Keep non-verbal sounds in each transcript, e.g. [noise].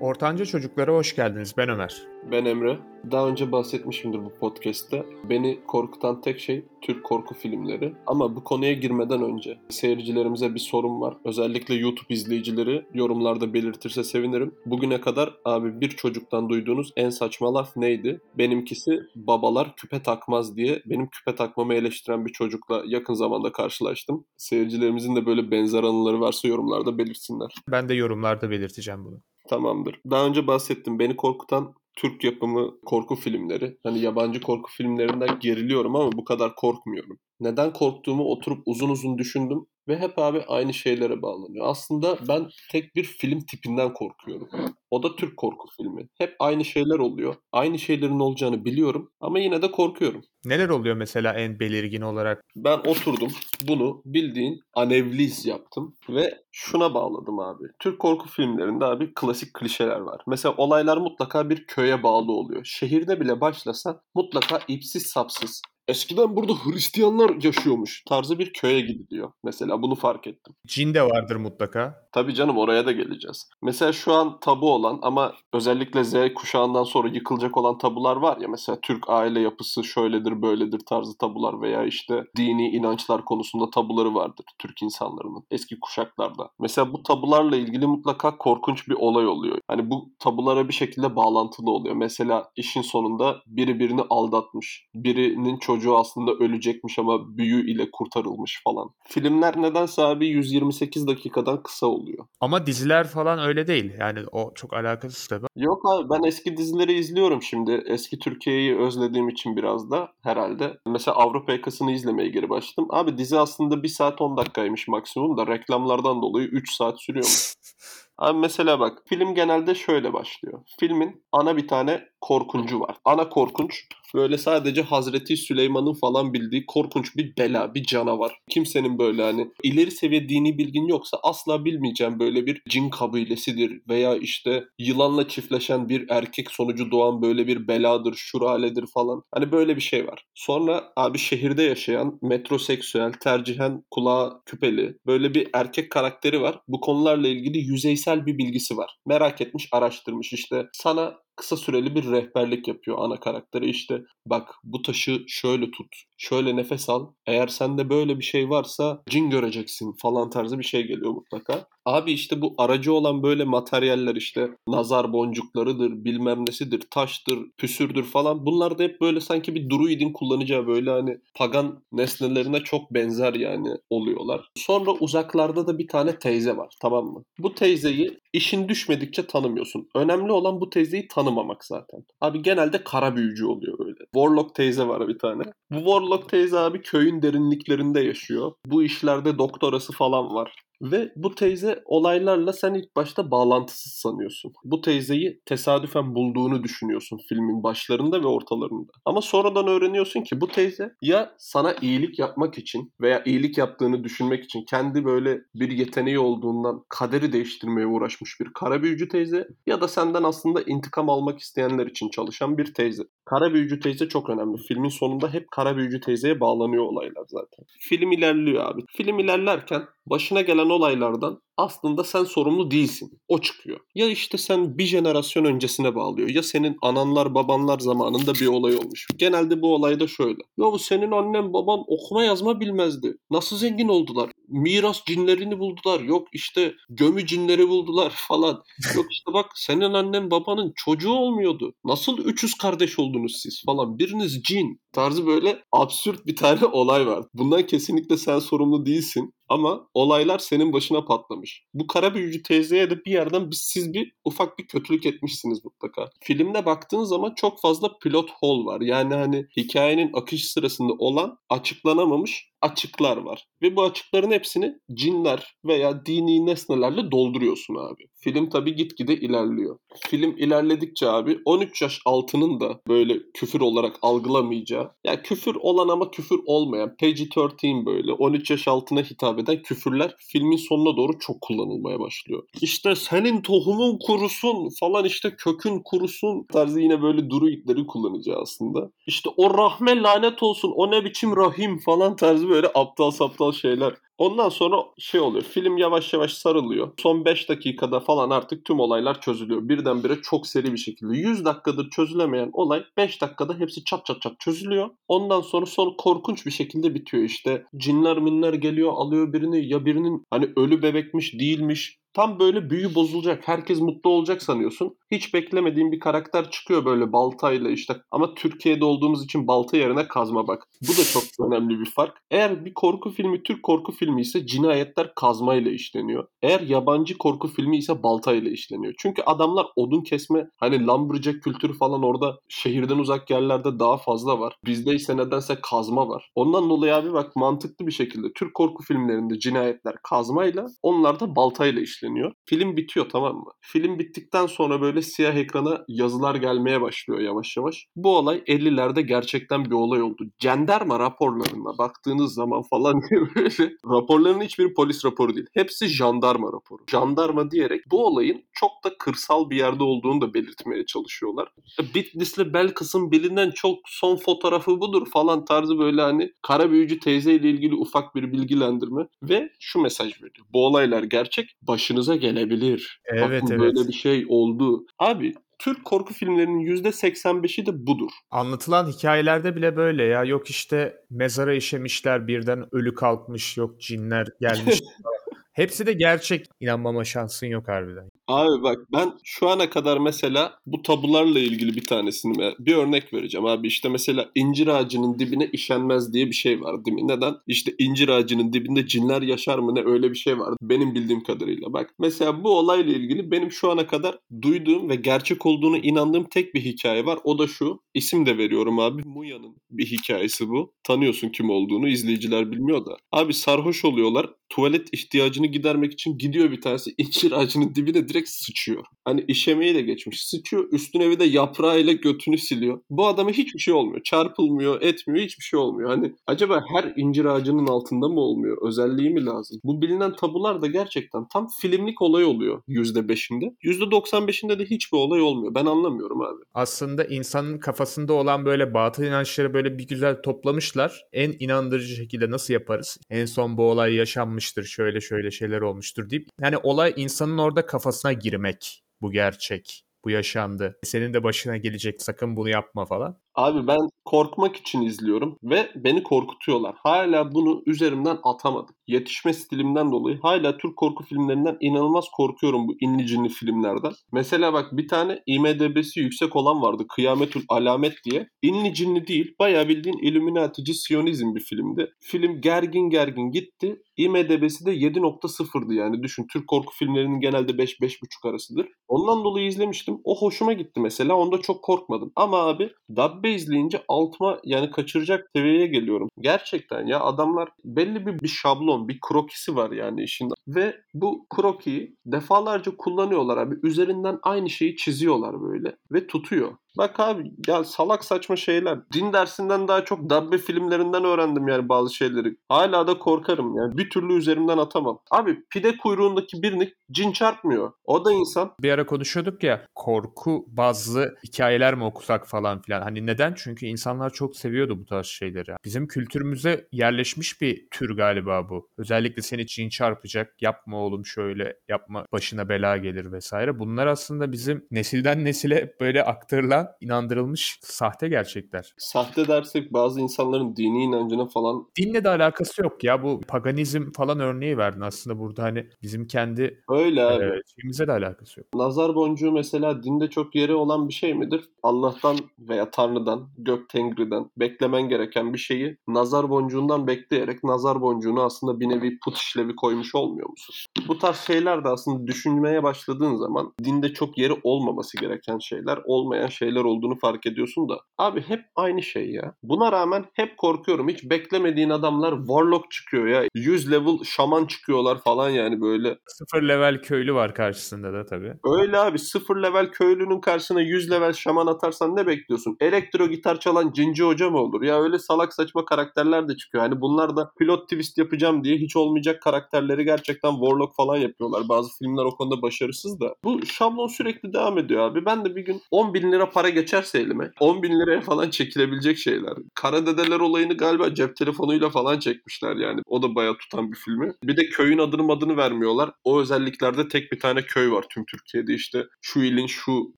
Ortanca Çocuklara hoş geldiniz. Ben Ömer. Ben Emre. Daha önce bahsetmişimdir bu podcast'te. Beni korkutan tek şey Türk korku filmleri. Ama bu konuya girmeden önce seyircilerimize bir sorum var. Özellikle YouTube izleyicileri yorumlarda belirtirse sevinirim. Bugüne kadar abi bir çocuktan duyduğunuz en saçma laf neydi? Benimkisi babalar küpe takmaz diye benim küpe takmamı eleştiren bir çocukla yakın zamanda karşılaştım. Seyircilerimizin de böyle benzer anıları varsa yorumlarda belirtsinler. Ben de yorumlarda belirteceğim bunu. Tamamdır. Daha önce bahsettim. Beni korkutan Türk yapımı korku filmleri. Hani yabancı korku filmlerinden geriliyorum ama bu kadar korkmuyorum. Neden korktuğumu oturup uzun uzun düşündüm ve hep abi aynı şeylere bağlanıyor. Aslında ben tek bir film tipinden korkuyorum. O da Türk korku filmi. Hep aynı şeyler oluyor. Aynı şeylerin olacağını biliyorum ama yine de korkuyorum. Neler oluyor mesela en belirgin olarak? Ben oturdum bunu bildiğin anevliz yaptım ve şuna bağladım abi. Türk korku filmlerinde abi klasik klişeler var. Mesela olaylar mutlaka bir köye bağlı oluyor. Şehirde bile başlasa mutlaka ipsiz sapsız eskiden burada Hristiyanlar yaşıyormuş tarzı bir köye gidiliyor. Mesela bunu fark ettim. Cin de vardır mutlaka. Tabii canım oraya da geleceğiz. Mesela şu an tabu olan ama özellikle Z kuşağından sonra yıkılacak olan tabular var ya. Mesela Türk aile yapısı şöyledir böyledir tarzı tabular veya işte dini inançlar konusunda tabuları vardır Türk insanlarının eski kuşaklarda. Mesela bu tabularla ilgili mutlaka korkunç bir olay oluyor. Hani bu tabulara bir şekilde bağlantılı oluyor. Mesela işin sonunda biri birini aldatmış. Birinin çocuğu aslında ölecekmiş ama büyü ile kurtarılmış falan. Filmler nedense abi 128 dakikadan kısa oluyor. Ama diziler falan öyle değil. Yani o çok alakasız tabii. Yok abi ben eski dizileri izliyorum şimdi. Eski Türkiye'yi özlediğim için biraz da herhalde. Mesela Avrupa yakasını izlemeye geri başladım. Abi dizi aslında 1 saat 10 dakikaymış maksimum da reklamlardan dolayı 3 saat sürüyormuş. [laughs] Abi mesela bak film genelde şöyle başlıyor. Filmin ana bir tane korkuncu var. Ana korkunç böyle sadece Hazreti Süleyman'ın falan bildiği korkunç bir bela, bir canavar. Kimsenin böyle hani ileri seviye dini bilgin yoksa asla bilmeyeceğim böyle bir cin kabilesidir veya işte yılanla çiftleşen bir erkek sonucu doğan böyle bir beladır, şuraledir falan. Hani böyle bir şey var. Sonra abi şehirde yaşayan metroseksüel, tercihen kulağa küpeli böyle bir erkek karakteri var. Bu konularla ilgili yüzeysel bir bilgisi var. Merak etmiş, araştırmış işte. Sana kısa süreli bir rehberlik yapıyor ana karakteri. İşte bak bu taşı şöyle tut, şöyle nefes al. Eğer sende böyle bir şey varsa cin göreceksin falan tarzı bir şey geliyor mutlaka. Abi işte bu aracı olan böyle materyaller işte nazar boncuklarıdır, bilmem nesidir, taştır, püsürdür falan. Bunlar da hep böyle sanki bir druidin kullanacağı böyle hani pagan nesnelerine çok benzer yani oluyorlar. Sonra uzaklarda da bir tane teyze var tamam mı? Bu teyzeyi işin düşmedikçe tanımıyorsun. Önemli olan bu teyzeyi tanımamak zaten. Abi genelde kara büyücü oluyor böyle. Warlock teyze var bir tane. Bu Warlock teyze abi köyün derinliklerinde yaşıyor. Bu işlerde doktorası falan var. Ve bu teyze olaylarla sen ilk başta bağlantısız sanıyorsun. Bu teyzeyi tesadüfen bulduğunu düşünüyorsun filmin başlarında ve ortalarında. Ama sonradan öğreniyorsun ki bu teyze ya sana iyilik yapmak için veya iyilik yaptığını düşünmek için kendi böyle bir yeteneği olduğundan kaderi değiştirmeye uğraşmış bir kara büyücü teyze ya da senden aslında intikam almak isteyenler için çalışan bir teyze. Kara büyücü teyze çok önemli. Filmin sonunda hep kara büyücü teyzeye bağlanıyor olaylar zaten. Film ilerliyor abi. Film ilerlerken başına gelen olaylardan aslında sen sorumlu değilsin. O çıkıyor. Ya işte sen bir jenerasyon öncesine bağlıyor. Ya senin ananlar babanlar zamanında bir olay olmuş. Genelde bu olay da şöyle. Ya senin annen baban okuma yazma bilmezdi. Nasıl zengin oldular? Miras cinlerini buldular. Yok işte gömü cinleri buldular [laughs] falan. Yok işte bak senin annen babanın çocuğu olmuyordu. Nasıl 300 kardeş oldunuz siz falan. Biriniz cin tarzı böyle absürt bir tane [laughs] olay var. Bundan kesinlikle sen sorumlu değilsin. Ama olaylar senin başına patlamış. Bu kara büyücü teyzeye de bir yerden biz siz bir ufak bir kötülük etmişsiniz mutlaka. Filmde baktığın zaman çok fazla pilot hole var. Yani hani hikayenin akış sırasında olan açıklanamamış açıklar var. Ve bu açıkların hepsini cinler veya dini nesnelerle dolduruyorsun abi. Film tabi gitgide ilerliyor. Film ilerledikçe abi 13 yaş altının da böyle küfür olarak algılamayacağı, ya yani küfür olan ama küfür olmayan, PG-13 böyle 13 yaş altına hitap eden küfürler filmin sonuna doğru çok kullanılmaya başlıyor. İşte senin tohumun kurusun falan işte kökün kurusun tarzı yine böyle druidleri kullanacağı aslında. İşte o rahme lanet olsun o ne biçim rahim falan tarzı tarzı böyle aptal saptal şeyler. Ondan sonra şey oluyor. Film yavaş yavaş sarılıyor. Son 5 dakikada falan artık tüm olaylar çözülüyor. Birdenbire çok seri bir şekilde. 100 dakikadır çözülemeyen olay 5 dakikada hepsi çat çat çat çözülüyor. Ondan sonra son korkunç bir şekilde bitiyor işte. Cinler minler geliyor alıyor birini ya birinin hani ölü bebekmiş değilmiş Tam böyle büyü bozulacak. Herkes mutlu olacak sanıyorsun. Hiç beklemediğin bir karakter çıkıyor böyle baltayla işte. Ama Türkiye'de olduğumuz için balta yerine kazma bak. Bu da çok [laughs] önemli bir fark. Eğer bir korku filmi Türk korku filmi ise cinayetler kazmayla işleniyor. Eğer yabancı korku filmi ise baltayla işleniyor. Çünkü adamlar odun kesme hani lumberjack kültürü falan orada şehirden uzak yerlerde daha fazla var. Bizde ise nedense kazma var. Ondan dolayı abi bak mantıklı bir şekilde Türk korku filmlerinde cinayetler kazmayla onlar da baltayla işleniyor işleniyor. Film bitiyor tamam mı? Film bittikten sonra böyle siyah ekrana yazılar gelmeye başlıyor yavaş yavaş. Bu olay 50'lerde gerçekten bir olay oldu. Cenderma raporlarına baktığınız zaman falan [laughs] böyle raporların hiçbir polis raporu değil. Hepsi jandarma raporu. Jandarma diyerek bu olayın çok da kırsal bir yerde olduğunu da belirtmeye çalışıyorlar. Bitlis'le Belkıs'ın bilinen çok son fotoğrafı budur falan tarzı böyle hani kara büyücü teyze ile ilgili ufak bir bilgilendirme ve şu mesaj veriyor. Bu olaylar gerçek. Başını başınıza gelebilir. Evet Bakın evet. böyle bir şey oldu. Abi Türk korku filmlerinin %85'i de budur. Anlatılan hikayelerde bile böyle ya. Yok işte mezara işemişler birden ölü kalkmış. Yok cinler gelmiş. [laughs] Hepsi de gerçek. İnanmama şansın yok harbiden. Abi bak ben şu ana kadar mesela bu tabularla ilgili bir tanesini bir örnek vereceğim abi. işte mesela incir ağacının dibine işenmez diye bir şey var değil mi? Neden? İşte incir ağacının dibinde cinler yaşar mı ne öyle bir şey var benim bildiğim kadarıyla. Bak mesela bu olayla ilgili benim şu ana kadar duyduğum ve gerçek olduğunu inandığım tek bir hikaye var. O da şu. İsim de veriyorum abi. Muya'nın bir hikayesi bu. Tanıyorsun kim olduğunu. izleyiciler bilmiyor da. Abi sarhoş oluyorlar. Tuvalet ihtiyacını gidermek için gidiyor bir tanesi [laughs] incir ağacının dibine direkt sıçıyor. Hani işemeyi de geçmiş. Sıçıyor üstüne bir de yaprağıyla götünü siliyor. Bu adama hiçbir şey olmuyor. Çarpılmıyor, etmiyor, hiçbir şey olmuyor. Hani acaba her incir ağacının altında mı olmuyor? Özelliği mi lazım? Bu bilinen tabular da gerçekten tam filmlik olay oluyor %5'inde. %95'inde de hiçbir olay olmuyor. Ben anlamıyorum abi. Aslında insanın kafasında olan böyle batıl inançları böyle bir güzel toplamışlar. En inandırıcı şekilde nasıl yaparız? En son bu olay yaşanmıştır. Şöyle şöyle şeyler olmuştur deyip. Yani olay insanın orada kafasına girmek. Bu gerçek. Bu yaşandı. Senin de başına gelecek sakın bunu yapma falan. Abi ben korkmak için izliyorum ve beni korkutuyorlar. Hala bunu üzerimden atamadım. Yetişme stilimden dolayı hala Türk korku filmlerinden inanılmaz korkuyorum bu inli cinli filmlerden. Mesela bak bir tane IMDB'si yüksek olan vardı. Kıyametül Alamet diye. İnli cinli değil. Bayağı bildiğin Illuminatici Siyonizm bir filmdi. Film gergin gergin gitti. IMDB'si de 7.0'dı yani. Düşün Türk korku filmlerinin genelde 5-5.5 arasıdır. Ondan dolayı izlemiştim. O hoşuma gitti mesela. Onda çok korkmadım. Ama abi Dabbe izleyince altıma yani kaçıracak seviyeye geliyorum. Gerçekten ya adamlar belli bir, bir şablon, bir krokisi var yani işin. Ve bu krokiyi defalarca kullanıyorlar abi. Üzerinden aynı şeyi çiziyorlar böyle ve tutuyor. Bak abi ya salak saçma şeyler. Din dersinden daha çok dabbe filmlerinden öğrendim yani bazı şeyleri. Hala da korkarım yani. Bir türlü üzerimden atamam. Abi pide kuyruğundaki birini cin çarpmıyor. O da insan. Bir ara konuşuyorduk ya korku bazlı hikayeler mi okusak falan filan. Hani neden? Çünkü insanlar çok seviyordu bu tarz şeyleri. Bizim kültürümüze yerleşmiş bir tür galiba bu. Özellikle seni cin çarpacak. Yapma oğlum şöyle yapma başına bela gelir vesaire. Bunlar aslında bizim nesilden nesile böyle aktarılan inandırılmış sahte gerçekler. Sahte dersek bazı insanların dini inancına falan... Dinle de alakası yok ya. Bu paganizm falan örneği verdin aslında burada hani bizim kendi Öyle abi. e, şeyimize de alakası yok. Nazar boncuğu mesela dinde çok yeri olan bir şey midir? Allah'tan veya Tanrı'dan, gök tengriden beklemen gereken bir şeyi nazar boncuğundan bekleyerek nazar boncuğunu aslında bir nevi put işlevi koymuş olmuyor musun? Bu tarz şeyler de aslında düşünmeye başladığın zaman dinde çok yeri olmaması gereken şeyler, olmayan şeyler olduğunu fark ediyorsun da. Abi hep aynı şey ya. Buna rağmen hep korkuyorum. Hiç beklemediğin adamlar warlock çıkıyor ya. 100 level şaman çıkıyorlar falan yani böyle. Sıfır level köylü var karşısında da tabii. Öyle abi sıfır level köylünün karşısına 100 level şaman atarsan ne bekliyorsun? Elektro gitar çalan cinci hoca mı olur? Ya öyle salak saçma karakterler de çıkıyor. Hani bunlar da pilot twist yapacağım diye hiç olmayacak karakterleri gerçekten warlock falan yapıyorlar. Bazı filmler o konuda başarısız da. Bu şablon sürekli devam ediyor abi. Ben de bir gün 10 bin lira para geçerse elime 10 bin liraya falan çekilebilecek şeyler. Kara Dedeler olayını galiba cep telefonuyla falan çekmişler yani. O da bayağı tutan bir filmi. Bir de köyün adını adını vermiyorlar. O özelliklerde tek bir tane köy var tüm Türkiye'de işte şu ilin şu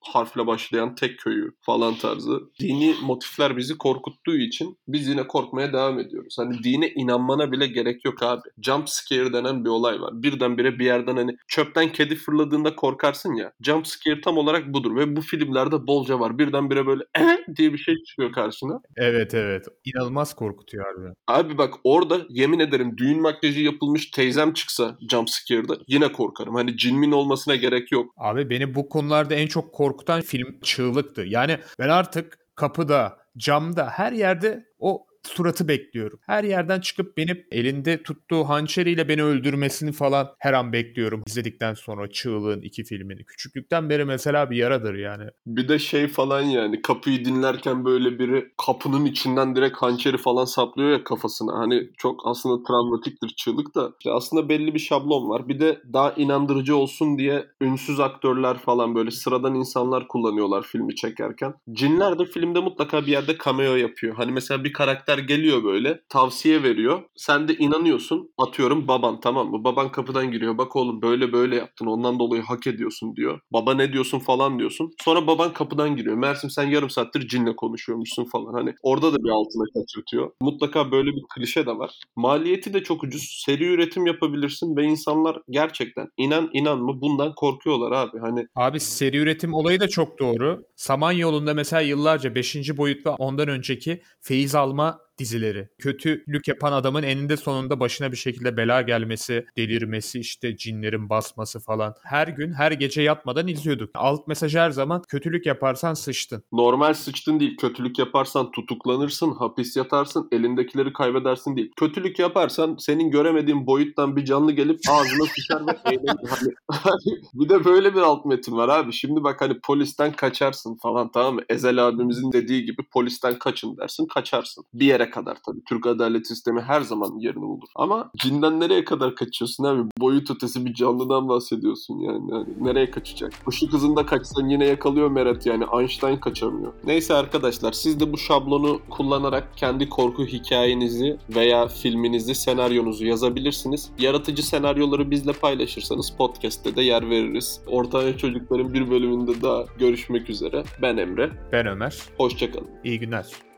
harfle başlayan tek köyü falan tarzı. Dini motifler bizi korkuttuğu için biz yine korkmaya devam ediyoruz. Hani dine inanmana bile gerek yok abi. Jump scare denen bir olay var. Birdenbire bir yerden hani çöpten kedi fırladığında korkarsın ya. Jump scare tam olarak budur ve bu filmlerde bolca var. Birdenbire böyle "Eh!" [clears throat] diye bir şey çıkıyor karşına. Evet evet. İnanılmaz korkutuyor abi. Abi bak orada yemin ederim düğün makyajı yapılmış teyzem çıksa jump scare'da yine korkarım. Hani cinmin olmasına gerek yok. Abi beni bu konularda en çok korkutan film Çığlık'tı. Yani ben artık kapıda, camda, her yerde o suratı bekliyorum. Her yerden çıkıp benim elinde tuttuğu hançeriyle beni öldürmesini falan her an bekliyorum. İzledikten sonra Çığlık'ın iki filmini. Küçüklükten beri mesela bir yaradır yani. Bir de şey falan yani kapıyı dinlerken böyle biri kapının içinden direkt hançeri falan saplıyor ya kafasına. Hani çok aslında travmatiktir çığlık da. İşte aslında belli bir şablon var. Bir de daha inandırıcı olsun diye ünsüz aktörler falan böyle sıradan insanlar kullanıyorlar filmi çekerken. Cinler de filmde mutlaka bir yerde cameo yapıyor. Hani mesela bir karakter geliyor böyle tavsiye veriyor. Sen de inanıyorsun. Atıyorum baban tamam mı? Baban kapıdan giriyor. Bak oğlum böyle böyle yaptın. Ondan dolayı hak ediyorsun diyor. Baba ne diyorsun falan diyorsun. Sonra baban kapıdan giriyor. Mersim sen yarım saattir cinle konuşuyormuşsun falan. Hani orada da bir altına kaçırtıyor. Mutlaka böyle bir klişe de var. Maliyeti de çok ucuz. Seri üretim yapabilirsin ve insanlar gerçekten inan inanma bundan korkuyorlar abi. Hani Abi seri üretim olayı da çok doğru. Samanyolu'nda mesela yıllarca 5. boyut ve ondan önceki feyiz alma dizileri. Kötülük yapan adamın eninde sonunda başına bir şekilde bela gelmesi, delirmesi, işte cinlerin basması falan. Her gün, her gece yatmadan izliyorduk. Alt mesaj her zaman kötülük yaparsan sıçtın. normal sıçtın değil. Kötülük yaparsan tutuklanırsın, hapis yatarsın, elindekileri kaybedersin değil. Kötülük yaparsan senin göremediğin boyuttan bir canlı gelip ağzına sıçar ve eğlenir. Hani, bir de böyle bir alt metin var abi. Şimdi bak hani polisten kaçarsın falan tamam mı? Ezel abimizin dediği gibi polisten kaçın dersin, kaçarsın. Bir yere kadar tabii. Türk adalet sistemi her zaman yerini bulur. Ama cinden nereye kadar kaçıyorsun abi? Boyut ötesi bir canlıdan bahsediyorsun yani. yani nereye kaçacak? Işık hızında kaçsan yine yakalıyor Meret yani. Einstein kaçamıyor. Neyse arkadaşlar siz de bu şablonu kullanarak kendi korku hikayenizi veya filminizi, senaryonuzu yazabilirsiniz. Yaratıcı senaryoları bizle paylaşırsanız podcast'te de yer veririz. Ortaya Çocukların bir bölümünde daha görüşmek üzere. Ben Emre. Ben Ömer. Hoşçakalın. İyi günler.